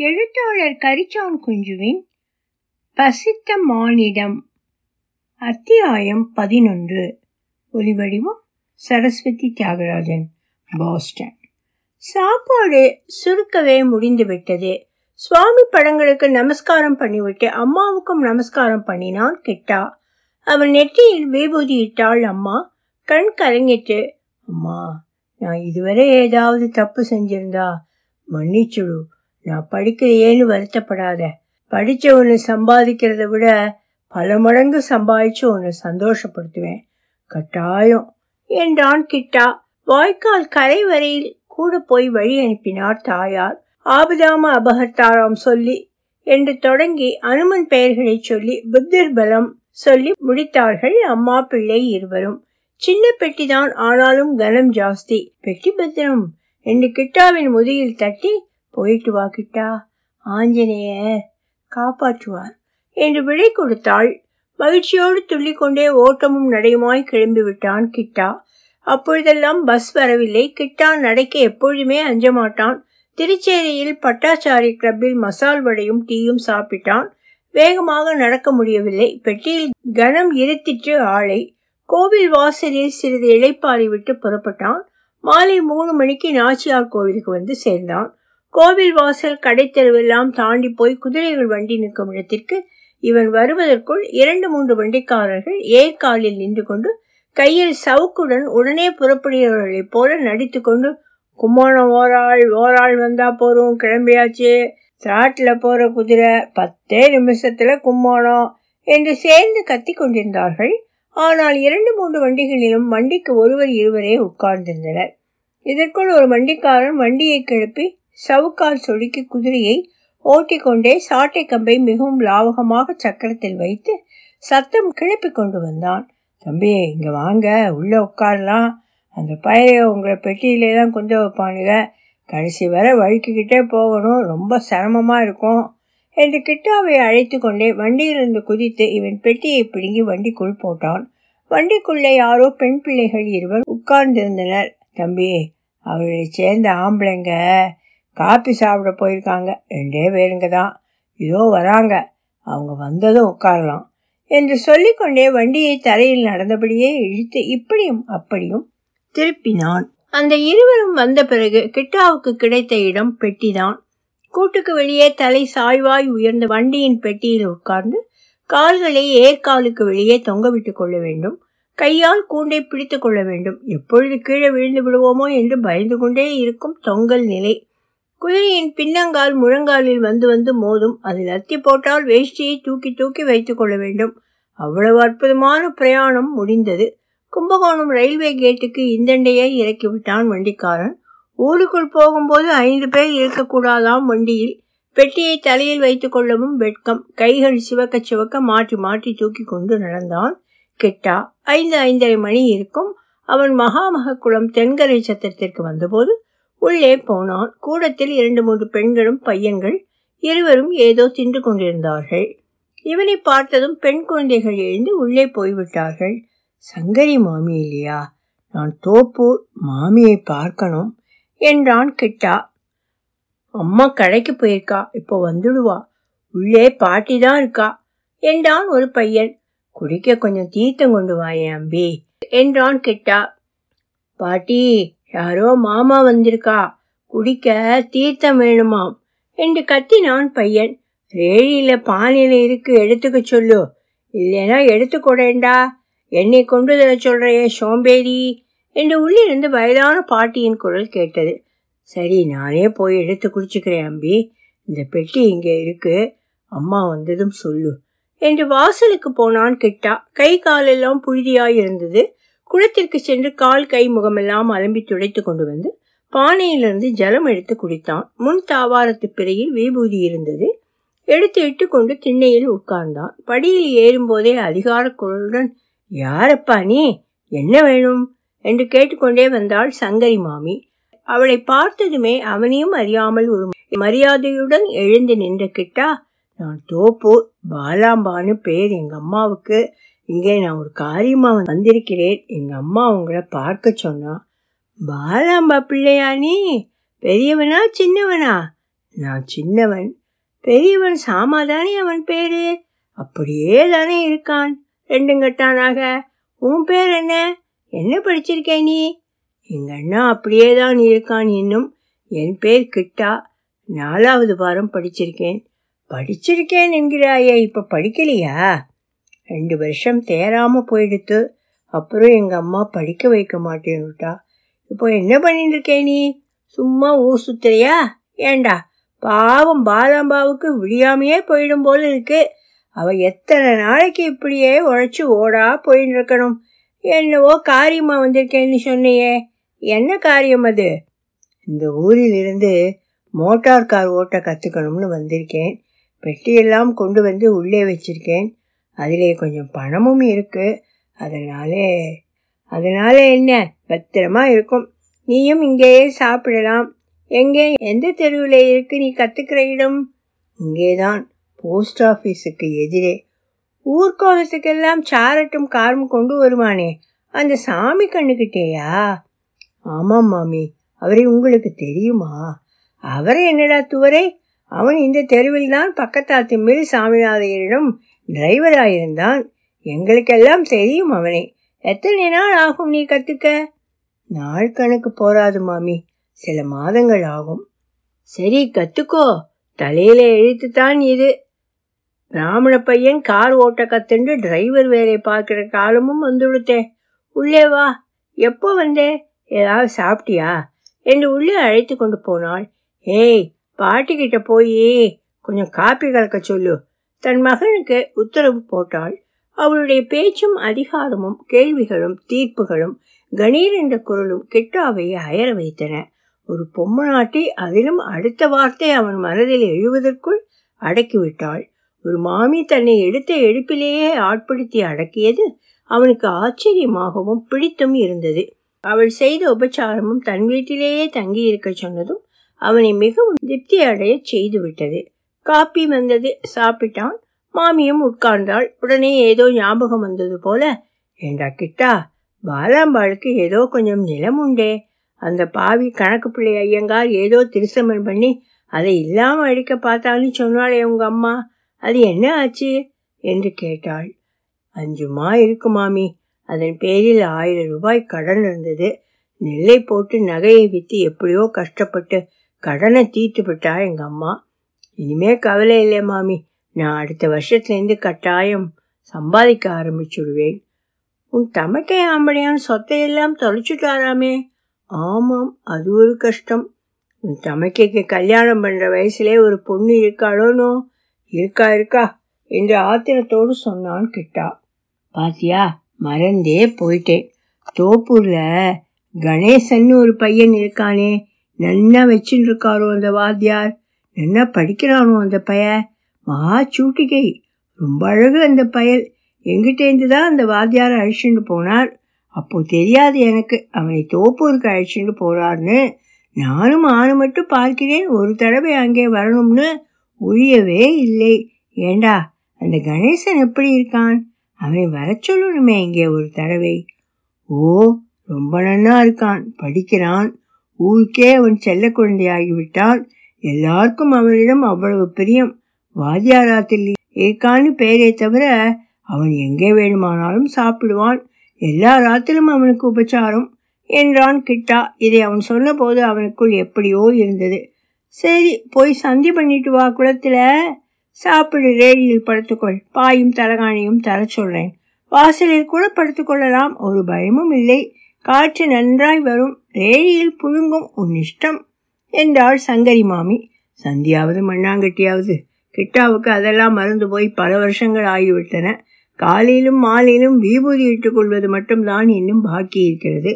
எழுத்தாளர் கரிச்சான் குஞ்சுவின் பசித்த மானிடம். அத்தியாயம் பதினொன்று. ஒலிவடிவம் சரஸ்வதி தியாகராஜன் பாஸ்டன். சாப்பாடு சுருக்கவே முடிந்துவிட்டது. சுவாமி படங்களுக்கு நமஸ்காரம் பண்ணிவிட்டு அம்மாவுக்கும் நமஸ்காரம் பண்ணினான் கிட்டா. அவன் நெற்றியில் விபூதி இட்டாள் அம்மா. கண் கலங்கிட்டு அம்மா நான் இதுவரை ஏதாவது தப்பு செஞ்சிருந்தா? மன்னிச்சுடு நான் படிக்கிறையேன்னு வருத்தப்படாத. படித்த ஒன்று சம்பாதிக்கிறத விட பல மடங்கு சம்பாதிச்சு உன்னை சந்தோஷப்படுத்துவேன். கட்டாயம். என்றான் கிட்டா வாய்க்கால் கரை வரையில் கூட போய் வழி அனுப்பினார் தாயார். ஆபதாம அபகர்த்தாராம் சொல்லி என்று தொடங்கி அனுமன் பெயர்களை சொல்லி புத்தர் பலம் சொல்லி முடித்தார்கள் அம்மா பிள்ளை இருவரும். சின்ன பெட்டிதான் ஆனாலும் கனம் ஜாஸ்தி. பெட்டி பத்திரம் என்று கிட்டாவின் முதுகில் தட்டி போயிட்டு வா கிட்டா. ஆஞ்சநேயர் காப்பாற்றுவார் என்று விடை கொடுத்தாள். மகிழ்ச்சியோடு துள்ளிக்கொண்டே ஓட்டமும் நடையுமாய் கிளம்பி விட்டான் கிட்டா. அப்பொழுதெல்லாம் பஸ் வரவில்லை. கிட்டா நடைக்க எப்பொழுதுமே அஞ்ச மாட்டான் திருச்சேரியில் பட்டாச்சாரி கிளப்பில் மசால் வடையும் டீயும் சாப்பிட்டான். வேகமாக நடக்க முடியவில்லை. பெட்டியில் கனம் இருத்திற்று ஆளை. கோவில் வாசலில் சிறிது இழைப்பாரி விட்டு புறப்பட்டான். மாலை மூணு மணிக்கு நாச்சியார் கோவிலுக்கு வந்து சேர்ந்தான். கோவில் வாசல் கடைத்தெருவெல்லாம் தாண்டி போய் குதிரைகள் வண்டி நிற்கும் இடத்திற்கு இவன் வருவதற்குள் இரண்டு மூன்று வண்டிக்காரர்கள் ஏ காலில் நின்று கொண்டு கையில் சவுக்குடன் உடனே புறப்படுகிறவர்களைப் போல நடித்து கொண்டு கும்மாணம் ஓராள் ஓராள் வந்தா போறோம் கிளம்பியாச்சு. திராட்டில் போற குதிரை பத்தே நிமிஷத்துல கும்மாணம் என்று சேர்ந்து கத்தி கொண்டிருந்தார்கள். ஆனால் இரண்டு மூன்று வண்டிகளிலும் வண்டிக்கு ஒருவர் இருவரே உட்கார்ந்திருந்தனர். இதற்குள் ஒரு வண்டிக்காரன் வண்டியை கிளப்பி சவுக்கால் சொடுக்கி குதிரையை ஓட்டிக்கொண்டே சாட்டை கம்பை மிகவும் லாவகமாக சக்கரத்தில் வைத்து சத்தம் கிளப்பி கொண்டு வந்தான். தம்பி இங்க வாங்க உள்ள உட்காரலாம். அந்த பயிரை உங்களை பெட்டியிலே தான் குந்த வைப்பானுங்க. கடைசி வரை வழுக்கிக்கிட்டே போகணும். ரொம்ப சிரமமா இருக்கும் என்று கிட்டாவை அழைத்து கொண்டே வண்டியிலிருந்து குதித்து இவன் பெட்டியை பிடுங்கி வண்டிக்குள் போட்டான். வண்டிக்குள்ளே யாரோ பெண் பிள்ளைகள் இருவர் உட்கார்ந்திருந்தனர். தம்பி அவர்களை சேர்ந்த ஆம்பளைங்க. காப்பி சாப்பிட போயிருக்காங்க. ரெண்டே பேருங்க தான். இதோ வராங்க. அவங்க வந்ததும் உட்காரலாம். என்று சொல்லிக்கொண்டே வண்டியை தரையில் நடந்தபடியே இழுத்து இப்படியும் அப்படியும் திருப்பினான். அந்த இருவரும் வந்த பிறகு கிட்டாவுக்கு கிடைத்த இடம் பெட்டிதான். கூட்டுக்கு வெளியே தலை சாய்வாய் உயர்ந்த வண்டியின் பெட்டியில் உட்கார்ந்து கால்களை ஏற்காலுக்கு வெளியே தொங்கவிட்டுக் கொள்ள வேண்டும். கையால் கூண்டை பிடித்துக் கொள்ள வேண்டும். எப்பொழுது கீழே விழுந்து விடுவோமோ என்று பயந்து கொண்டே இருக்கும் தொங்கல் நிலை குதிரையின் பின்னங்கால் முழங்காலில் வந்து வந்து மோதும். அதில் அத்தி போட்டால் வேஷ்டியை தூக்கி தூக்கி வைத்துக் கொள்ள வேண்டும். அவ்வளவு அற்புதமான பிரயாணம் முடிந்தது. கும்பகோணம் ரயில்வே கேட்டுக்கு இந்தண்டையை இறக்கிவிட்டான் வண்டிக்காரன். ஊருக்குள் போகும்போது ஐந்து பேர் இருக்கக்கூடாதாம் வண்டியில். பெட்டியை தலையில் வைத்துக் கொள்ளவும் வெட்கம். கைகள் சிவக்க சிவக்க மாற்றி மாற்றி தூக்கி கொண்டு நடந்தான். கிட்டா ஐந்து ஐந்தரை மணி இருக்கும். அவன் மகாமக குளம் தென்கரை சத்திரத்திற்கு வந்தபோது உள்ளே போனான். கூடத்தில் இரண்டு மூன்று பெண்களும் பையன்கள் இருவரும் ஏதோ தின்று கொண்டிருந்தார்கள். இவனை பார்த்ததும் பெண் குழந்தைகள் எழுந்து உள்ளே போய்விட்டார்கள். சங்கரி மாமி இல்லையா? நான் தோப்பூர் மாமியை பார்க்கணும் என்றான் கிட்டா. அம்மா கடைக்கு போயிருக்கா இப்போ வந்துடுவா. உள்ளே பாட்டி தான் இருக்கா என்றான் ஒரு பையன். குடிக்க கொஞ்சம் தீர்த்தம் கொண்டு வாயே அம்பி என்றான் கிட்டா. பாட்டி யாரோ மாமா வந்திருக்கா. குடிக்க தீர்த்தம் வேணுமாம். என்று கத்தினான் பையன். ரேழியில பானையில இருக்கு எடுத்துக்க சொல்லு. இல்லைனா எடுத்து கொடேண்டா. என்னை கொண்டு தர சொல்றையே சோம்பேறி. என்று உள்ளிருந்து வயதான பாட்டியின் குரல் கேட்டது. சரி நானே போய் எடுத்து குடிச்சுக்கிறேன் அம்பி. இந்த பெட்டி இங்கே இருக்கு. அம்மா வந்ததும் சொல்லு. என்று வாசலுக்கு போனான் கிட்டா. கை காலெல்லாம் புழுதியாய் இருந்தது. குளத்திற்கு சென்று கால் கை முகமெல்லாம் அலம்பி துடைத்து கொண்டு வந்து பானையிலிருந்து ஜலம் எடுத்து குடித்தான். முன் தாவாரத்து பிறையில் விபூதி இருந்தது. எடுத்து இட்டு கொண்டு திண்ணையில் உட்கார்ந்தான். படியில் ஏறும்போதே அதிகார குரலுடன் யாரப்பா நீ? என்ன வேணும்? என்று கேட்டுக்கொண்டே வந்தாள் சங்கரி மாமி. அவளை பார்த்ததுமே அவனையும் அறியாமல் ஒரு மரியாதையுடன் எழுந்து நின்ற கிட்டா நான் தோப்பு பாலாம்பான்னு பேர் எங்க அம்மாவுக்கு. இங்கே நான் ஒரு காரியமா வந்திருக்கிறேன். எங்க அம்மா உங்களை பார்க்க சொன்னா பாலாம்பா பிள்ளையா நீ? பெரியவனா சின்னவனா? நான் சின்னவன். பெரியவன் சாமாதானே அவன் பேரு? அப்படியே தானே இருக்கான். ரெண்டுங்கட்டானாக உன் பேர் என்ன? என்ன படிச்சிருக்க நீ? எங்க அண்ணா அப்படியே தான் இருக்கான் இன்னும். என் பேர் கிட்டா. நாலாவது வாரம் படிச்சிருக்கேன். படிச்சிருக்கேன் என்கிறாயே இப்ப படிக்கலையா? ரெண்டு வருஷம் தேராம போயிடுத்து அப்புறம் எங்க அம்மா படிக்க வைக்க மாட்டேன்னுட்டா. இப்போ என்ன பண்ணிட்டு இருக்கே நீ? சும்மா ஊர் சுத்துறியா? ஏண்டா? பாவம் பாலாம்பாவுக்கு விடியாமையே போயிடும் போல இருக்கு. அவ எத்தனை நாளைக்கு இப்படியே உழைச்சு ஓடா போயின்னு இருக்கணும். என்னவோ காரியமா வந்திருக்கேன்னு சொன்னியே. என்ன காரியம் அது? இந்த ஊரிலிருந்து மோட்டார் கார் ஓட்ட கற்றுக்கணும்னு வந்திருக்கேன். பெட்டியெல்லாம் கொண்டு வந்து உள்ளே வச்சிருக்கேன். அதிலே கொஞ்சம் பணமும் இருக்கு. அதனாலே அதனால என்ன? பத்திரமா இருக்கும். நீயும் இங்கேயே சாப்பிடலாம். எங்கே? எந்த தெருவில் இருக்கு? நீ கத்துக்கிற இடம்? இங்கேதான். போஸ்ட் ஆஃபீஸுக்கு எதிரே. ஊர்கோலத்துக்கெல்லாம் சாரட்டும் காரும் கொண்டு வருவானே. அந்த சாமி கண்ணுக்கிட்டேயா? ஆமாம் மாமி. அவரை உங்களுக்கு தெரியுமா? அவரை என்னடா துவரை? அவன் இந்த தெருவில் தான் பக்கத்தாத்து மில் சாமிநாதையரிடம் டிரைவராயிருந்தான் எங்களுக்கெல்லாம் தெரியும் அவனை. எத்தனை நாள் ஆகும் நீ கத்துக்க? நாள் கணக்கு போராது மாமி. சில மாதங்கள் ஆகும். சரி கத்துக்கோ. தலையில எழுத்துத்தான் இது. பிராமண பையன் கார் ஓட்ட கத்துண்டு டிரைவர் வேலையை பார்க்குற காலமும் வந்துடுத்தே உள்ளே வா. எப்போ வந்தே? ஏதாவது சாப்பிட்டியா? என்று உள்ளே அழைத்து கொண்டு போனாள். ஏய் பாட்டிக்கிட்ட போய். கொஞ்சம் காப்பி கலக்க சொல்லு. தன் மகனுக்கு உத்தரவு போட்டாள். அவளுடைய பேச்சும் அதிகாரமும் கேள்விகளும் தீர்ப்புகளும் கணீர் என்ற குரலும் கிட்டாவை அயர வைத்தன. ஒரு பொம்மநாட்டை அதிலும் அடுத்த வார்த்தை அவன் மனதில் எழுவதற்குள் அடக்கிவிட்டாள். ஒரு மாமி தன்னை எடுத்த எடுப்பிலேயே ஆட்படுத்தி அடக்கியது அவனுக்கு ஆச்சரியமாகவும் பிடித்தும் இருந்தது. அவள் செய்த உபச்சாரமும் தன் வீட்டிலேயே தங்கியிருக்க சொன்னதும் அவனை மிகவும் திருப்தி அடைய செய்துவிட்டது. காப்பி வந்தது சாப்பிட்டான். மாமியும் உட்கார்ந்தாள். உடனே ஏதோ ஞாபகம் வந்தது போல ஏண்டா கிட்டா பாலாம்பாளுக்கு ஏதோ கொஞ்சம் நிலம் உண்டே. அந்த பாவி கணக்கு பிள்ளை ஐயங்கார் ஏதோ திருசமன் பண்ணி அதை இல்லாமல் அடிக்க பார்த்தான்னு சொன்னாளே உங்க அம்மா. அது என்ன ஆச்சு? என்று கேட்டாள். அஞ்சுமா இருக்கு மாமி. அதன் பேரில் ஆயிரம் ரூபாய் கடன் இருந்தது. நெல்லை போட்டு நகையை விற்று எப்படியோ கஷ்டப்பட்டு கடனை தீர்த்து விட்டா எங்கள் அம்மா. இனிமே கவலை இல்லை மாமி. நான் அடுத்த வருஷத்துலேருந்து கட்டாயம் சம்பாதிக்க ஆரம்பிச்சுடுவேன். உன் தமக்கை ஆம்படையான் சொத்தையெல்லாம் தொலைச்சுட்டாராமே ஆமாம் அது ஒரு கஷ்டம். உன் தமக்கைக்கு கல்யாணம் பண்ணுற வயசுலே ஒரு பொண்ணு இருக்காளோனோ இருக்கா இருக்கா? என்று ஆத்திரத்தோடு சொன்னான் கிட்டா. பாத்தியா மறந்தே போயிட்டேன். தோப்பூரில் கணேசன்னு ஒரு பையன் இருக்கானே. நன்னா வச்சுட்டு இருக்காரோ அந்த வாத்தியார்? என்ன படிக்கிறானோ அந்த பையன் மகா சூட்டிகை. ரொம்ப அழகு அந்த பயல். எங்கிட்டேருந்து தான் அந்த வாத்தியாரை அழிச்சுட்டு போனார். அப்போ தெரியாது எனக்கு அவனை தோப்பூருக்கு அழிச்சுட்டு போறார்னு. நானும் ஆணு மட்டும் பார்க்கிறேன். ஒரு தடவை அங்கே வரணும்னு ஒழியவே இல்லை. ஏண்டா அந்த கணேசன் எப்படி இருக்கான்? அவனை வர சொல்லணுமே இங்கே ஒரு தடவை. ஓ ரொம்ப நன்னா இருக்கான். படிக்கிறான். ஊருக்கே அவன் செல்ல குழந்தையாகிவிட்டான். எல்லாருக்கும் அவனிடம் அவ்வளவு பிரியம். வாத்தியாராத்தில் ஏக்கான்னு பெயரை தவிர அவன் எங்கே வேணுமானாலும் சாப்பிடுவான். எல்லா ராத்திலும் அவனுக்கு உபச்சாரம் என்றான் கிட்டா. இதை அவன் சொன்னபோது அவனுக்குள் எப்படியோ இருந்தது. சரி போய் சந்தி பண்ணிட்டு வா குளத்தில். சாப்பிடு ரேடியில் படுத்துக்கொள். பாயும் தலகாணியும் தர சொல்றேன். வாசலில் கூட படுத்துக்கொள்ளலாம் ஒரு பயமும் இல்லை. காற்று நன்றாய் வரும். ரேடியில் புழுங்கும் உன் இஷ்டம். என்றாள் சங்கரி மாமி. சந்தியாவது மண்ணாங்கட்டியாவது கிட்டாவுக்கு அதெல்லாம் மறந்து போய் பல வருஷங்கள் ஆகிவிட்டன. காலையிலும் மாலையிலும் விபூதி இட்டுக் கொள்வது மட்டும்தான் இன்னும் பாக்கி இருக்கிறது.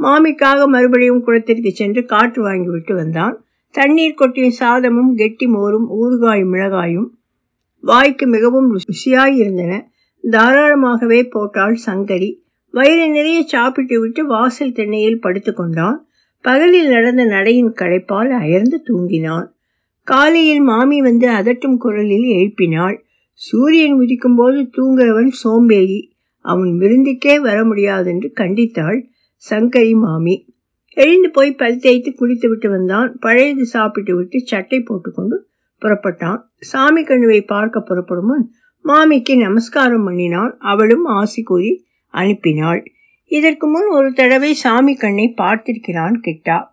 மாமிக்காக மறுபடியும் குளத்திற்கு சென்று காற்று வாங்கிவிட்டு வந்தான். தண்ணீர் கொட்டியும் சாதமும் கெட்டி மோரும் ஊறுகாய் மிளகாயும் வாய்க்கு மிகவும் ருசியாயிருந்தன தாராளமாகவே போட்டாள் சங்கரி. வயிறு நிறைய சாப்பிட்டு விட்டு வாசல் திண்ணையில் படுத்துக்கொண்டான் பகலில் நடந்த நடையின் களைப்பால் அயர்ந்து தூங்கினான். காலையில் மாமி வந்து அதட்டும் குரலில் எழுப்பினாள். சூரியன் உதிக்கும் போது தூங்குறவன் சோம்பேறி. அவன் விருந்துக்கே வர முடியாதென்று கண்டித்தாள் சங்கரி மாமி. எழுந்து போய் பல் தேய்த்து குளித்து விட்டு வந்தான். பழையது சாப்பிட்டு விட்டு சட்டை போட்டுக்கொண்டு புறப்பட்டான். சாமி கண்ணுவை பார்க்க புறப்படும் முன் மாமிக்கு நமஸ்காரம் பண்ணினான் அவளும் ஆசி கூறி அனுப்பினாள். இதற்கு முன் ஒரு தடவை சாமி கண்ணை பார்த்திருக்கிறான் கிட்டா.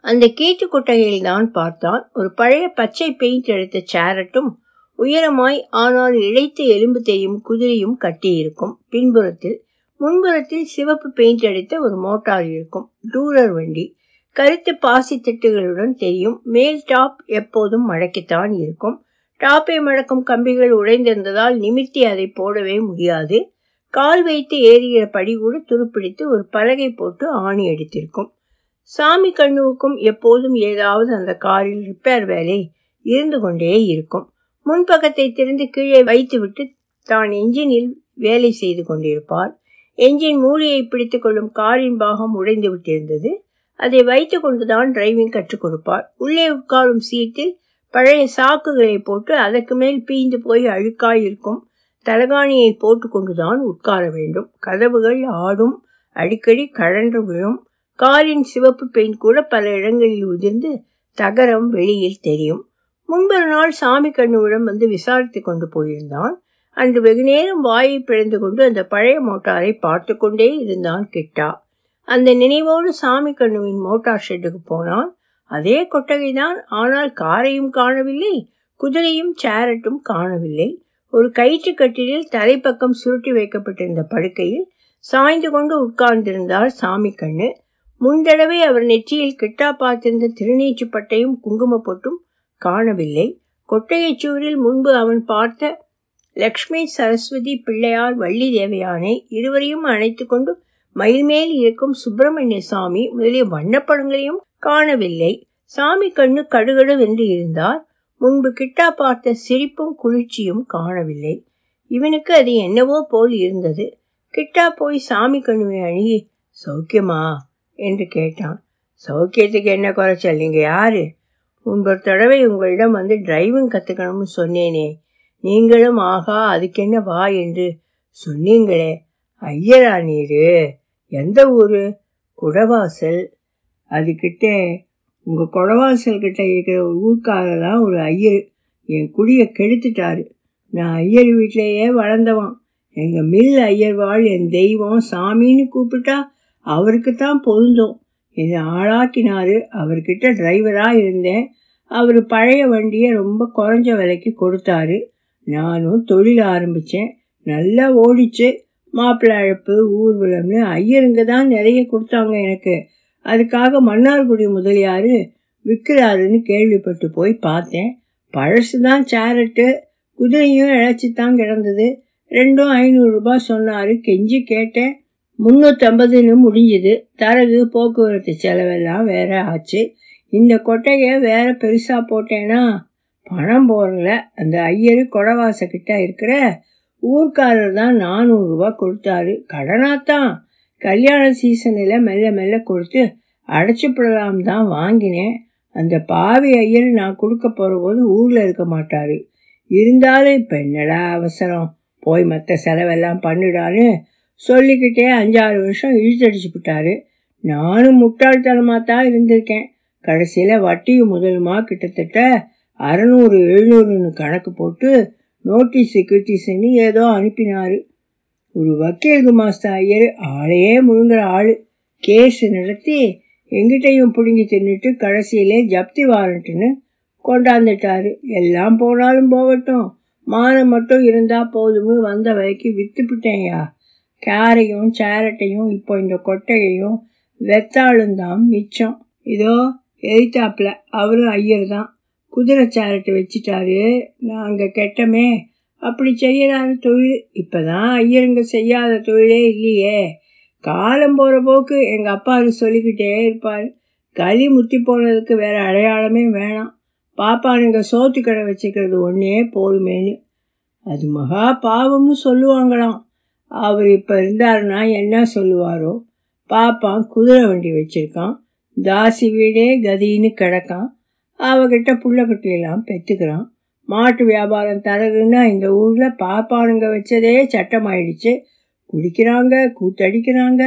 அந்த கீட்டு கொட்டகையில் தான் பார்த்தான். ஒரு பழைய பச்சை பெயிண்ட் எடுத்த சேரட்டும் உயரமாய் ஆனால் இழைத்த எலும்பு தெரியும் குதிரையும் கட்டியிருக்கும். பின்புறத்தில் முன்புறத்தில் சிவப்பு பெயிண்ட் அடித்த ஒரு மோட்டார் இருக்கும். டூரர் வண்டி. கருத்து பாசி திட்டுகளுடன் தெரியும். மேல் டாப் எப்போதும் மடக்கித்தான் இருக்கும். டாப்பை மடக்கும் கம்பிகள் உடைந்திருந்ததால் நிமிர்த்தி அதை போடவே முடியாது. கால் வைத்து ஏறுகிற படி கூட துருப்பிடித்து ஒரு பலகை போட்டு ஆணி அடித்திருக்கும் சாமி கண்ணுவுக்கும் எப்போதும் ஏதாவது அந்த காரில் ரிப்பேர் வேலை இருந்து கொண்டே இருக்கும். முன்பக்கத்தை திறந்து கீழே வைத்துவிட்டு தான் என்ஜினில் வேலை செய்து கொண்டிருப்பார். என்ஜின் மூளையை பிடித்து கொள்ளும் காரின் பாகம் உடைந்து விட்டிருந்தது. அதை வைத்து கொண்டுதான் டிரைவிங் கற்றுக் கொடுப்பார். உள்ளே உட்காரும் சீட்டில் பழைய சாக்குகளை போட்டு அதற்கு மேல் பீந்து போய் அழுக்காய் இருக்கும் தலகாணியை போட்டுக்கொண்டுதான் உட்கார வேண்டும். கதவுகள் ஆடும். அடிக்கடி கழன்று விழும். காரின் சிவப்பு பெயிண்ட் கூட பல இடங்களில் உதிர்ந்து தகரம் வெளியில் தெரியும். முன்பொரு நாள் சாமி கண்ணுவிடம் வந்து விசாரித்து கொண்டு போயிருந்தான். அன்று வெகுநேரம் வாயை பிழந்து கொண்டு அந்த பழைய மோட்டாரை பார்த்து கொண்டே இருந்தான் கிட்டா. அந்த நினைவோடு சாமி கண்ணுவின் மோட்டார் ஷெட்டுக்கு போனான். அதே கொட்டகைதான் ஆனால் காரையும் காணவில்லை குதிரையும் சேரட்டும் காணவில்லை. ஒரு கயிற்று கட்டிலில் தலைப்பக்கம் சுருட்டி வைக்கப்பட்டிருந்த படுக்கையில் சாய்ந்து கொண்டு உட்கார்ந்திருந்தார் சாமி கண்ணு. முந்தடவை அவர் நெற்றியில் கிட்டா பார்த்திருந்த திருநீச்சு பட்டையும் குங்கும பொட்டும் காணவில்லை. கொட்டையைச் சுவரில் முன்பு அவன் பார்த்த லக்ஷ்மி சரஸ்வதி பிள்ளையார் வள்ளி தேவையானை இருவரையும் அணைத்து கொண்டு மயில்மேல் இருக்கும் சுப்பிரமணிய சாமி முதலிய வண்ணப்படங்களையும் காணவில்லை. சாமி கண்ணு கடுகடுவென்று இருந்தார். முன்பு கிட்டா பார்த்த சிரிப்பும் குளிர்ச்சியும் காணவில்லை. இவனுக்கு அது என்னவோ போல் இருந்தது. கிட்டா போய் சாமி கண்ணுவை அணுகி சௌக்கியமா? என்று கேட்டான். சௌக்கியத்துக்கு என்ன குறைச்சல்? நீங்கள் யாரு? முன்பொரு தடவை உங்களிடம் வந்து டிரைவிங் கற்றுக்கணும்னு சொன்னேனே. நீங்களும் ஆகா அதுக்கு என்ன வா என்று சொன்னீங்களே. ஐயரா நீரு? எந்த ஊர்? குடவாசல். அதுக்கிட்ட உங்கள் குடவாசல் கிட்ட இருக்கிற ஒரு ஊர்க்காரலாம் ஒரு ஐயர். என் குடியை கெடுத்துட்டாரு. நான் ஐயர் வீட்டிலேயே வளர்ந்தவன். எங்கள் மில் ஐயர் வாழ் என் தெய்வம் சாமின்னு கூப்பிட்டா அவருக்கு தான் பொருந்தும். என்னை ஆளாக்கினாரு. அவர்கிட்ட டிரைவராக இருந்தேன். அவர் பழைய வண்டியை ரொம்ப குறைஞ்ச விலைக்கு கொடுத்தாரு. நானும் தொழில் ஆரம்பித்தேன் நல்லா ஓடிச்சு. மாப்பிள்ளை அழைப்பு ஊர்வலம்னு ஐயருங்க தான் நிறைய கொடுத்தாங்க எனக்கு. அதுக்காக மன்னார்குடி முதலியார் விற்கிறாருன்னு கேள்விப்பட்டு போய் பார்த்தேன். பழசு தான் சேரட்டு குதிரையும் இழைச்சி தான் கிடந்தது. ரெண்டும் ஐநூறுரூபா சொன்னார். கெஞ்சி கேட்டேன். முந்நூற்றம்பதுன்னு முடிஞ்சுது. தரகு போக்குவரத்து செலவெல்லாம் வேற ஆச்சு. இந்த கொட்டையை வேற பெருசாக போட்டேன்னா பணம் போடல. அந்த ஐயரு கொடவாசக்கிட்ட இருக்கிற ஊர்க்காரர் தான் நானூறுரூவா கொடுத்தாரு. கடனாத்தான். கல்யாண சீசனில் மெல்ல மெல்ல கொடுத்து அடைச்சிப்படலாம் தான் வாங்கினேன். அந்த பாவி ஐயர் நான் கொடுக்க போகிற போது ஊரில் இருக்க மாட்டார். இருந்தாலும் இப்போ என்னடா அவசரம்? போய் மற்ற செலவெல்லாம் பண்ணிடான்னு சொல்லிக்கிட்டே அஞ்சாறு வருஷம் இழுத்தடிச்சு விட்டாரு. நானும் முட்டாள்தனமாக தான் இருந்திருக்கேன். கடைசியில் வட்டியும் முதலுமா கிட்டத்தட்ட அறநூறு எழுநூறுன்னு கணக்கு போட்டு நோட்டீஸ் செக்யூரிட்டிஸ்ன்னு ஏதோ அனுப்பினார். ஒரு வக்கீலுக்கு குமாஸ்தா ஐயர் ஆளையே முழுங்குற ஆள். கேஸ் நடத்தி எங்கிட்டையும் பிடுங்கி தின்னுட்டு கடைசியிலே ஜப்தி வாரண்ட்டுன்னு கொண்டாந்துட்டாரு. எல்லாம் போனாலும் போகட்டும். மானம் மட்டும் இருந்தால் போதும்னு வந்த வரைக்கும் விற்றுப்பிட்டேன்யா கேரையும் சேரட்டையும் இப்போ இந்த கொட்டையையும் வெத்தாளும் தான் மிச்சம். இதோ எழுத்தாப்புல அவரும் ஐயர் தான் குதிரை சேரட்டை வச்சிட்டாரு. நாங்கள் கெட்டமே. அப்படி செய்யறாரு தொழில் இப்போதான் ஐயருங்க செய்யாத தொழிலே இல்லையே. காலம் போகிற போக்கு எங்கள் அப்பா சொல்லிக்கிட்டே இருப்பார். களி முத்தி போனதுக்கு வேற அடையாளமே வேணாம். பாப்பானுங்க சோத்து கடை வச்சுக்கிறது ஒன்றே போருமேனு அது மகா பாவம்னு சொல்லுவாங்களாம். அவர் இப்போ இருந்தாருன்னா என்ன சொல்லுவாரோ? பாப்பான் குதிரை வண்டி வச்சிருக்கான். தாசி வீடே கதின்னு கிடக்கான். அவகிட்ட புள்ளக்குட்டியெல்லாம் பெற்றுக்கிறான் மாட்டு வியாபாரம் தரகுன்னா இந்த ஊரில் பாப்பானுங்க வச்சதே சட்டமாயிடுச்சு. குடிக்கிறாங்க கூத்தடிக்கிறாங்க.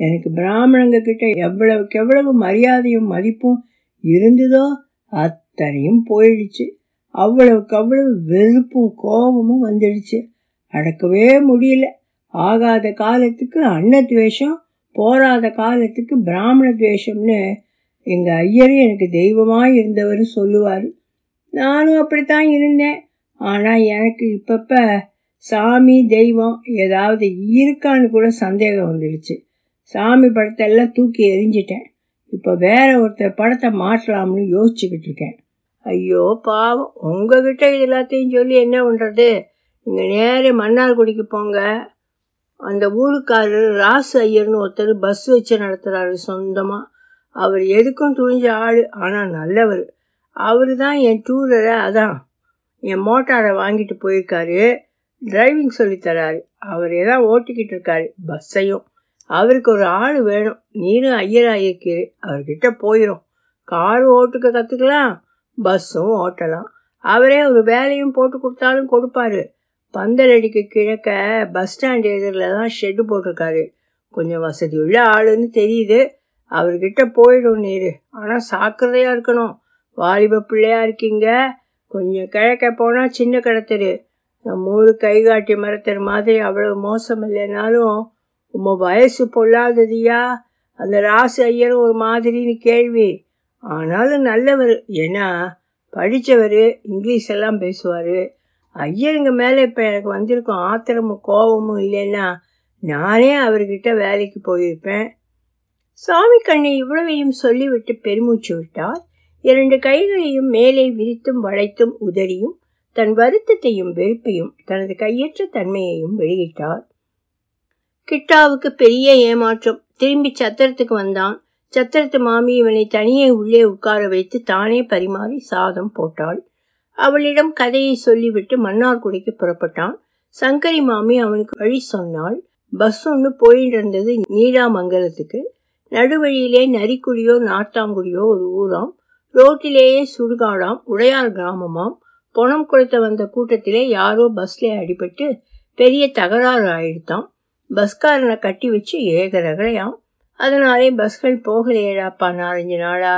எனக்கு பிராமணங்க கிட்ட எவ்வளவுக்கு எவ்வளவு மரியாதையும் மதிப்பும் இருந்ததோ அத்தனையும் போயிடுச்சு. அவ்வளவுக்கு அவ்வளவு வெறுப்பும் கோபமும் வந்துடுச்சு. அடக்கவே முடியல. ஆகாத காலத்துக்கு அன்னத்வேஷம் போராத காலத்துக்கு பிராமண துவேஷம்னு எங்கள் ஐயர் எனக்கு தெய்வமாக இருந்தவர் சொல்லுவார். நானும் அப்படித்தான் இருந்தேன். ஆனால் எனக்கு இப்பப்போ சாமி தெய்வம் ஏதாவது இருக்கான்னு கூட சந்தேகம் வந்துடுச்சு. சாமி படத்தை எல்லாம் தூக்கி எரிஞ்சிட்டேன் இப்போ வேற ஒருத்தர் படத்தை மாற்றலாம்னு யோசிச்சுக்கிட்டு இருக்கேன். ஐயோ பாவம். உங்ககிட்ட இது எல்லாத்தையும் சொல்லி என்ன பண்ணுறது நீங்கள் நேரே மன்னார்குடிக்கு போங்க. அந்த ஊருக்காரர் ராசு ஐயர்னு ஒருத்தர் பஸ் வச்சு நடத்துகிறாரு சொந்தமாக அவர் எதுக்கும் துணிஞ்ச ஆள் ஆனால் நல்லவர். அவர் தான் என் டூரரை அதான். என் மோட்டாரை வாங்கிட்டு போயிருக்காரு. டிரைவிங் சொல்லித்தராரு அவர் தான் ஓட்டிக்கிட்டு இருக்காரு. பஸ்ஸையும் அவருக்கு ஒரு ஆள் வேணும். நீரும் ஐயராயிருக்கீரு அவர்கிட்ட போயிடும் காரு ஓட்டுக்க கற்றுக்கலாம் பஸ்ஸும் ஓட்டலாம். அவரே ஒரு வேலையும் போட்டு கொடுத்தாலும் கொடுப்பாரு. பந்தலடிக்கு கிழக்க பஸ் ஸ்டாண்ட் எதிரில் தான் ஷெட்டு போட்டிருக்காரு. கொஞ்சம் வசதி உள்ள ஆளுன்னு தெரியுது. அவர்கிட்ட போயிடும் நீர். ஆனால் சாக்கிரதையாக இருக்கணும். வாலிப பிள்ளையா இருக்கீங்க? கொஞ்சம் கிழக்க போனால் சின்ன கிடத்தரு நம்ம ஊர் கைகாட்டி மரத்தர் மாதிரி அவ்வளோ மோசம் இல்லைனாலும் உம்ம வயசு பொல்லாததியா? அந்த ராசு ஐயர் ஒரு மாதிரின்னு கேள்வி. ஆனாலும் நல்லவர். ஏன்னா படித்தவர் இங்கிலீஷ் எல்லாம் பேசுவார். ஐயருங்க மேலே இப்போ எனக்கு வந்திருக்கும் ஆத்திரமும் கோபமும் இல்லைன்னா நானே அவர்கிட்ட வேலைக்கு போயிருப்பேன். சாமி கண்ணை இவ்வளவையும் சொல்லிவிட்டு பெருமூச்சு விட்டார். இரண்டு கைகளையும் மேலே விரித்தும் வளைத்தும் உதறியும் தன் வருத்தத்தையும் வெறுப்பையும் தனது கையற்ற தன்மையையும் வெளியிட்டார். கிட்டாவுக்கு பெரிய ஏமாற்றம். திரும்பி சத்திரத்துக்கு வந்தான். சத்திரத்து மாமி இவனை தனியே உள்ளே உட்கார வைத்து தானே பரிமாறி சாதம் போட்டாள். அவளிடம் கதையை சொல்லிவிட்டு மன்னார்குடிக்கு புறப்பட்டான். சங்கரி மாமி அவனுக்கு வழி சொன்னாள். பஸ் ஒன்று போயிட்டு இருந்தது நீடாமங்கலத்துக்கு. நடுவழியிலே நரிக்குடியோ நார்த்தாங்குடியோ ஒரு ஊராம். ரோட்டிலேயே சுடுகாடாம் உடையார் கிராமமாம். பணம் கொடுத்த வந்த கூட்டத்திலே யாரோ பஸ்ல அடிபட்டு பெரிய தகராறு ஆயிடுத்தாம் பஸ்காரனை கட்டி வச்சு ஏக ரகலையாம் அதனாலே பஸ்கள் போகலையேடாப்பா நாலஞ்சு நாளா.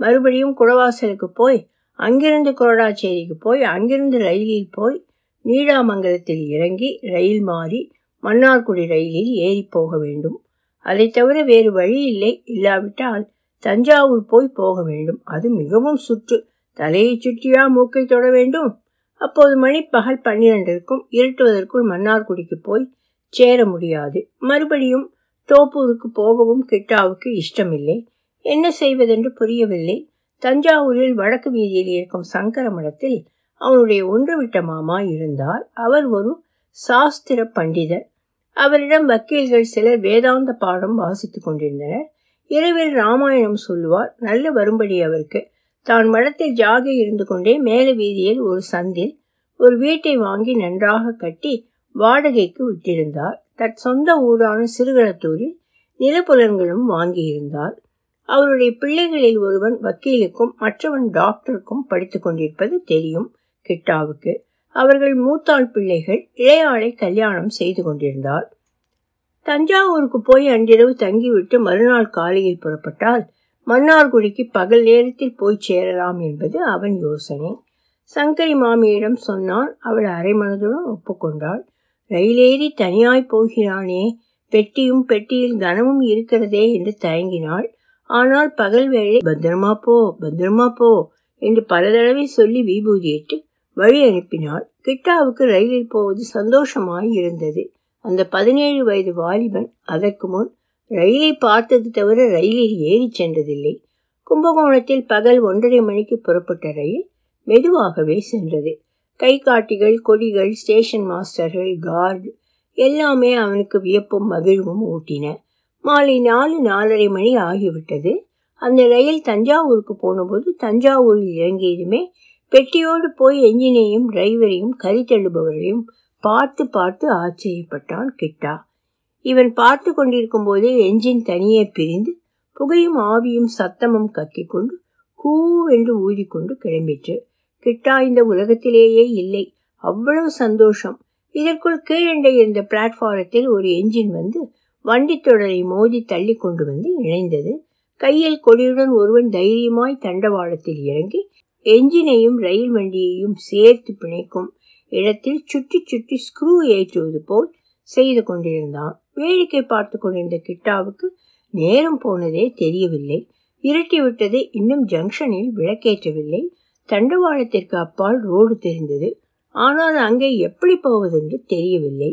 மறுபடியும் குடவாசலுக்கு போய் அங்கிருந்து கொரடாச்சேரிக்கு போய் அங்கிருந்து ரயிலில் போய் நீடாமங்கலத்தில் இறங்கி ரயில் மாறி மன்னார்குடி ரயிலில் ஏறி போக வேண்டும். அதை தவிர வேறு வழி இல்லை. இல்லாவிட்டால் தஞ்சாவூர் போய் போக வேண்டும். அது மிகவும் சுற்று. தலையை சுற்றியா மூக்கை தொட வேண்டும்? அப்போது மணி பகல் பன்னிரண்டிற்கும் இருட்டுவதற்குள் மன்னார்குடிக்கு போய் சேர முடியாது. மறுபடியும் தோப்பூருக்கு போகவும் கிட்டாவுக்கு இஷ்டமில்லை. என்ன செய்வதென்று புரியவில்லை. தஞ்சாவூரில் வடக்கு வீதியில் இருக்கும் சங்கர மடத்தில் அவனுடைய ஒன்றுவிட்ட மாமா இருந்தார். அவர் ஒரு சாஸ்திர பண்டிதர். அவரிடம் வக்கீல்கள் சிலர் வேதாந்த பாடம் வாசித்துக் கொண்டிருந்தனர். இரவில் ராமாயணம் சொல்லுவார். நல்ல வரும்படி அவருக்கு. தான் மடத்தில் ஜாகை இருந்து கொண்டே மேல வீதியில் ஒரு சந்தில் ஒரு வீட்டை வாங்கி நன்றாக கட்டி வாடகைக்கு விட்டிருந்தார். தன் சொந்த ஊரான சிறுகளத்தூரில் நிலப்புலன்களும் வாங்கியிருந்தார் அவருடைய பிள்ளைகளில் ஒருவன் வக்கீலுக்கும் மற்றவன் டாக்டருக்கும் படித்துக் கொண்டிருப்பது தெரியும் கிட்டாவுக்கு. அவர்கள் மூத்தாள் பிள்ளைகள் இளையாளை கல்யாணம் செய்து கொண்டிருந்தார். தஞ்சாவூருக்கு போய் அன்றிரவு தங்கிவிட்டு மறுநாள் காலையில் புறப்பட்டால் மன்னார்குடிக்கு பகல் நேரத்தில் போய் சேரலாம் என்பது அவன் யோசனை. சங்கரி மாமியிடம் சொன்னான் அவள் அரைமனதுடன் ஒப்புக்கொண்டாள். ரயிலேறி தனியாய் போகிறானே பெட்டியும் பெட்டியில் கனமும் இருக்கிறதே என்று தயங்கினாள். ஆனால் பகல் வேளை பத்திரமா போ பத்திரமா போ என்று பல தடவை சொல்லி விபூதியிட்டு வழி அனுப்பினாள். கிட்டாவுக்கு ரயிலில் போவது சந்தோஷமாய் இருந்தது. அந்த பதினேழு வயது வாலிபன் அதற்கு முன் ரயிலை பார்த்தது தவிர ரயிலில் ஏறி சென்றதில்லை. கும்பகோணத்தில் பகல் ஒன்றரை மணிக்கு புறப்பட்ட ரயில் மெதுவாகவே சென்றது. கை காட்டிகள் கொடிகள் ஸ்டேஷன் மாஸ்டர்கள் கார்டு எல்லாமே அவனுக்கு வியப்பும் மகிழ்வும் ஊட்டின. மாலை நாலு நாலரை மணி ஆகிவிட்டது. அந்த ரயில் தஞ்சாவூருக்கு போனபோது தஞ்சாவூரில் இறங்கியதுமே பெட்டியோடு போய் என்ஜினையும் டிரைவரையும் கறி பார்த்து பார்த்து ஆச்சரியப்பட்டான் கிட்டா. இவன் பார்த்து கொண்டிருக்கும் போதே என்ஜின் தனியே பிரிந்து புகையும் ஆவியும் சத்தமும் கக்கிக் கொண்டு கூவென்று ஊதிக்கொண்டு கிளம்பிற்று. கிட்டா இந்த உலகத்திலேயே இல்லை. அவ்வளவு சந்தோஷம். இதற்குள் கீழண்டை இருந்த பிளாட்ஃபாரத்தில் ஒரு என்ஜின் வந்து வண்டி தொடரை மோதி தள்ளி கொண்டு வந்து இணைந்தது. கையில் கொடியுடன் ஒருவன் தைரியமாய் தண்டவாளத்தில் இறங்கி என்ஜினையும் ரயில் வண்டியையும் சேர்த்து பிணைக்கும். இடத்தில் சுற்றி சுற்றி ஸ்க்ரூ ஏற்றுவது போல் செய்து கொண்டிருந்தான். வேடிக்கை பார்த்து கொண்டிருந்த கிட்டாவுக்கு நேரம் போனதே தெரியவில்லை. இருட்டி விட்டது இன்னும் ஜங்ஷனில் விளக்கேற்றவில்லை. தண்டவாளத்திற்கு அப்பால் ரோடு தெரிந்தது. ஆனால் அங்கே எப்படி போவதென்று தெரியவில்லை.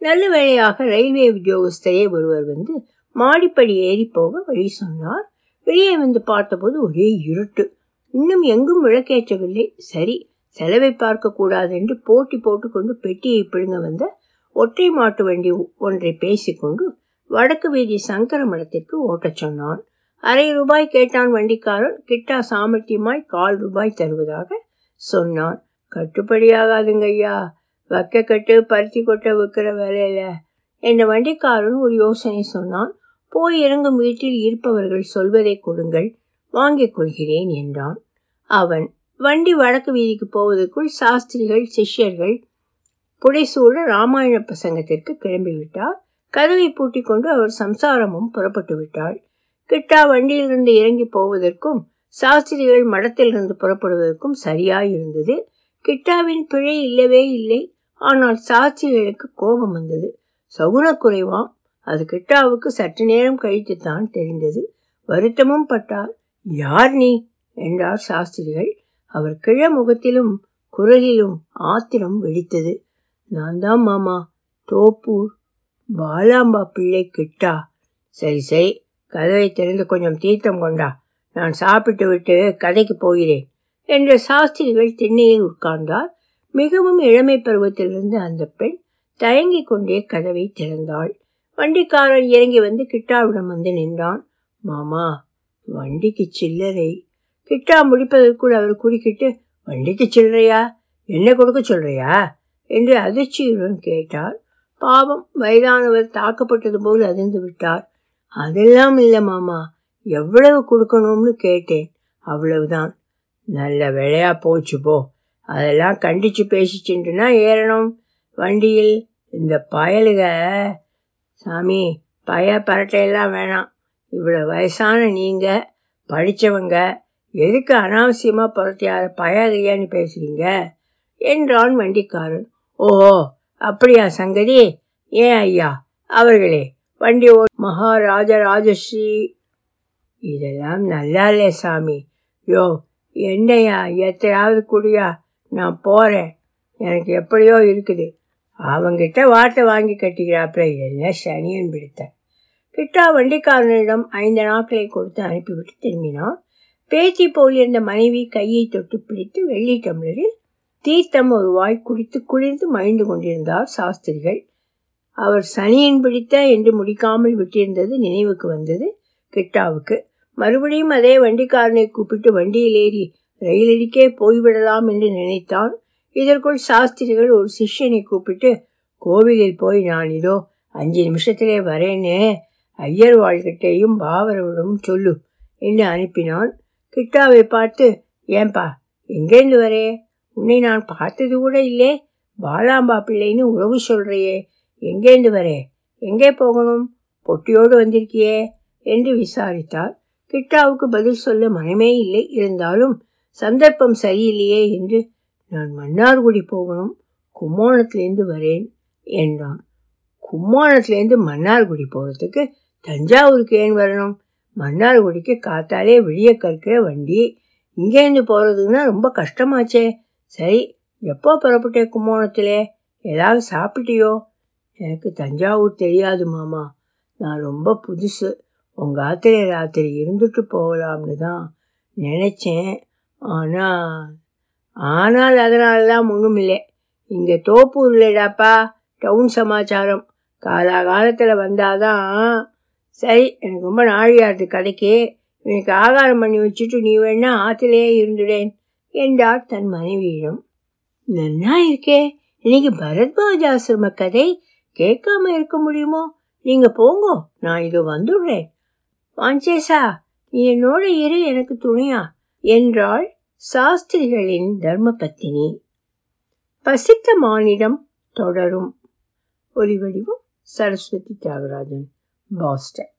நல்ல வேளையாக ரயில்வே உத்தியோகஸ்தரே ஒருவர் வந்து மாடிப்படி ஏறி போக வழி சொன்னார். வெளியே வந்து பார்த்தபோது ஒரே இருட்டு. இன்னும் எங்கும் விளக்கேற்றவில்லை. சரி செலவை பார்க்க கூடாது என்று போட்டி போட்டுக்கொண்டு பெட்டியை பிழுங்க வந்த ஒற்றை மாட்டு வண்டி ஒன்றை பேசிக்கொண்டு வடக்கு வீதி சங்கர மடத்திற்கு ஓட்டச் சொன்னான். அரை ரூபாய் கேட்டான் வண்டிக்காரன். கிட்டா சாமர்த்தியமாய் கால் ரூபாய் தருவதாக சொன்னான். கட்டுப்படியாகாதுங்க ஐயா. வைக்க கட்டு பருத்தி கொட்டை விற்கிற வேலையில. என்ற வண்டிக்காரன் ஒரு யோசனை சொன்னான். போய் இறங்கும் வீட்டில் இருப்பவர்கள் சொல்வதை கொடுங்கள். வாங்கிக் கொள்கிறேன் என்றான். அவன் வண்டி வடக்கு வீதிக்கு போவதற்குள் சாஸ்திரிகள் சிஷ்யர்கள் புடைசூழ ராமாயண பிரசங்கத்திற்கு கிளம்பிவிட்டார். கதவை பூட்டி கொண்டு அவர் சம்சாரமும் புறப்பட்டு விட்டாள் கிட்டா வண்டியிலிருந்து இறங்கி போவதற்கும் சாஸ்திரிகள் மடத்திலிருந்து புறப்படுவதற்கும் சரியாயிருந்தது. கிட்டாவின் பிழை இல்லவே இல்லை. ஆனால் சாஸ்திரிகளுக்கு கோபம் வந்தது. சகுனக்குறைவாம் அது கிட்டாவுக்கு சற்று நேரம் கழித்து தான் தெரிந்தது. வருத்தமும் பட்டார். யார் நீ? என்றார் சாஸ்திரிகள். அவர் கிழ முகத்திலும் குரலிலும் ஆத்திரம் வெடித்தது. நான் தான் மாமா. தோப்பூர். பாலாம்பா பிள்ளை கிட்டா? சரி சரி. கதவை திறந்து கொஞ்சம் தீர்த்தம் கொண்டா. நான் சாப்பிட்டு விட்டு கதைக்கு போகிறேன். என்ற சாஸ்திரிகள் திண்ணையில் உட்கார்ந்தார். மிகவும் இளமை பருவத்திலிருந்து அந்த பெண் தயங்கிக் கொண்டே கதவை திறந்தாள். வண்டிக்காரன் இறங்கி வந்து கிட்டாவிடம் வந்து நின்றான். மாமா வண்டிக்கு சில்லறை. கிட்டா முடிப்பதற்குள் அவர் குறுக்கிட்டு வண்டிக்கு சில்லறையா என்ன கொடுக்க சொல்றியா? என்று அதிர்ச்சியுடன் கேட்டார். பாவம் வயதானவர் தாக்கப்பட்டது போல் அதிர்ந்து விட்டார். அதெல்லாம் இல்லை மாமா எவ்வளவு கொடுக்கணும்னு கேட்டேன். அவ்வளவுதான். நல்ல வேலையா போச்சு போ. அதெல்லாம் கண்டிச்சு பேசிச்சுட்டுனா ஏறணும். வண்டியில் இந்த பயலுக சாமி பய பரட்டையெல்லாம் வேணாம். இவ்வளோ வயசான நீங்கள் படித்தவங்க எதுக்கு அனாவசியமாக புரட்டியார பயாதையான்னு பேசுகிறீங்க என்றான் வண்டிக்காரன். ஓஹோ அப்படியா சங்கதி? ஏன் ஐயா? அவர்களே வண்டி ஓ மகாராஜ ராஜஸ்ரீ. இதெல்லாம் நல்லா இல்லை சாமி. யோ என்னையா? எத்தையாவது குடியா? நான் போகிறேன் எனக்கு எப்படியோ இருக்குது. அவங்கிட்ட வார்த்தை வாங்கி கட்டிக்கிறாப்புல என்ன சனியன் பிடித்த. கிட்டா வண்டிக்காரனிடம் ஐந்து நாட்களை கொடுத்து அனுப்பிவிட்டு திரும்பினான். பேத்தி போல் இருந்த மனைவி கையை தொட்டு பிடித்து வெள்ளி டம்ளரில் தீர்த்தம் ஒரு வாய் குடித்து குளிர்ந்து மகிழ்ந்து கொண்டிருந்தார் சாஸ்திரிகள். அவர் சனியன் பிடித்த என்று முடிக்காமல் விட்டிருந்தது நினைவுக்கு வந்தது கிட்டாவுக்கு. மறுபடியும் அதே வண்டிக்காரனை கூப்பிட்டு வண்டியில் ஏறி ரயிலடிக்கே போய்விடலாம் என்று நினைத்தான். இதற்குள் சாஸ்திரிகள் ஒரு சிஷ்யனை கூப்பிட்டு கோவிலில் போய் நான் இதோ அஞ்சு நிமிஷத்திலே வரேன்னு ஐயர் வாழ்கிட்டையும் பாவரவிடமும் சொல்லு என்று அனுப்பினான். கிட்டாவை பார்த்து ஏன்பா எங்கேருந்து வரே உன்னை நான் பார்த்தது கூட இல்லே. பாலாம்பா பிள்ளைன்னு உறவு சொல்கிறையே எங்கேருந்து வரே எங்கே போகணும்? பொட்டியோடு வந்திருக்கியே? என்று விசாரித்தார் கிட்டாவுக்கு பதில் சொல்ல மனமே இல்லை. இருந்தாலும் சந்தர்ப்பம் சரியில்லையே என்று நான் மன்னார்குடி போகணும். கும்போணத்துலேருந்து வரேன் என்றான். கும்போணத்துலேருந்து மன்னார்குடி போகிறதுக்கு தஞ்சாவூருக்கு ஏன் வரணும்? மன்னார்குடிக்கு காத்தாலே விழிய கற்கிற வண்டி. இங்கேருந்து போகிறதுன்னா ரொம்ப கஷ்டமாச்சே. சரி எப்போ புறப்பட்டே கும்போணத்திலே ஏதாவது சாப்பிட்டியோ? எனக்கு தஞ்சாவூர் தெரியாது மாமா. நான் ரொம்ப புதுசு. உங்கள் ஆத்திரை ராத்திரி இருந்துட்டு போகலாம்னு தான் நினச்சேன். ஆனால் ஆனால் அதனால தான் ஒன்றும் இல்லை. இங்கே தோப்பூர் இல்லைடாப்பா. டவுன் சமாச்சாரம். காலாகாலத்தில் வந்தாதான் சரி எனக்கு ரொம்ப நாழியாது கதைக்கு. எனக்கு ஆகாரம் பண்ணி வச்சுட்டு நீ வேணா ஆற்றிலேயே இருந்துடேன் என்றார் தன் மனைவியிடம். நன்னா இருக்கே. இன்னைக்கு பரத்வாஜ் ஆசிரம கதை கேட்காம இருக்க முடியுமோ? நீங்க போங்கோ நான் இது வந்துடுறேன். வாஞ்சேசா நீ என்னோட இரு எனக்கு துணையா என்றாள் சாஸ்திரிகளின் தர்ம பத்தினி பசித்த மானிடம் தொடரும். ஒலிவடிவம் சரஸ்வதி தியாகராஜன். பாஸ்டன்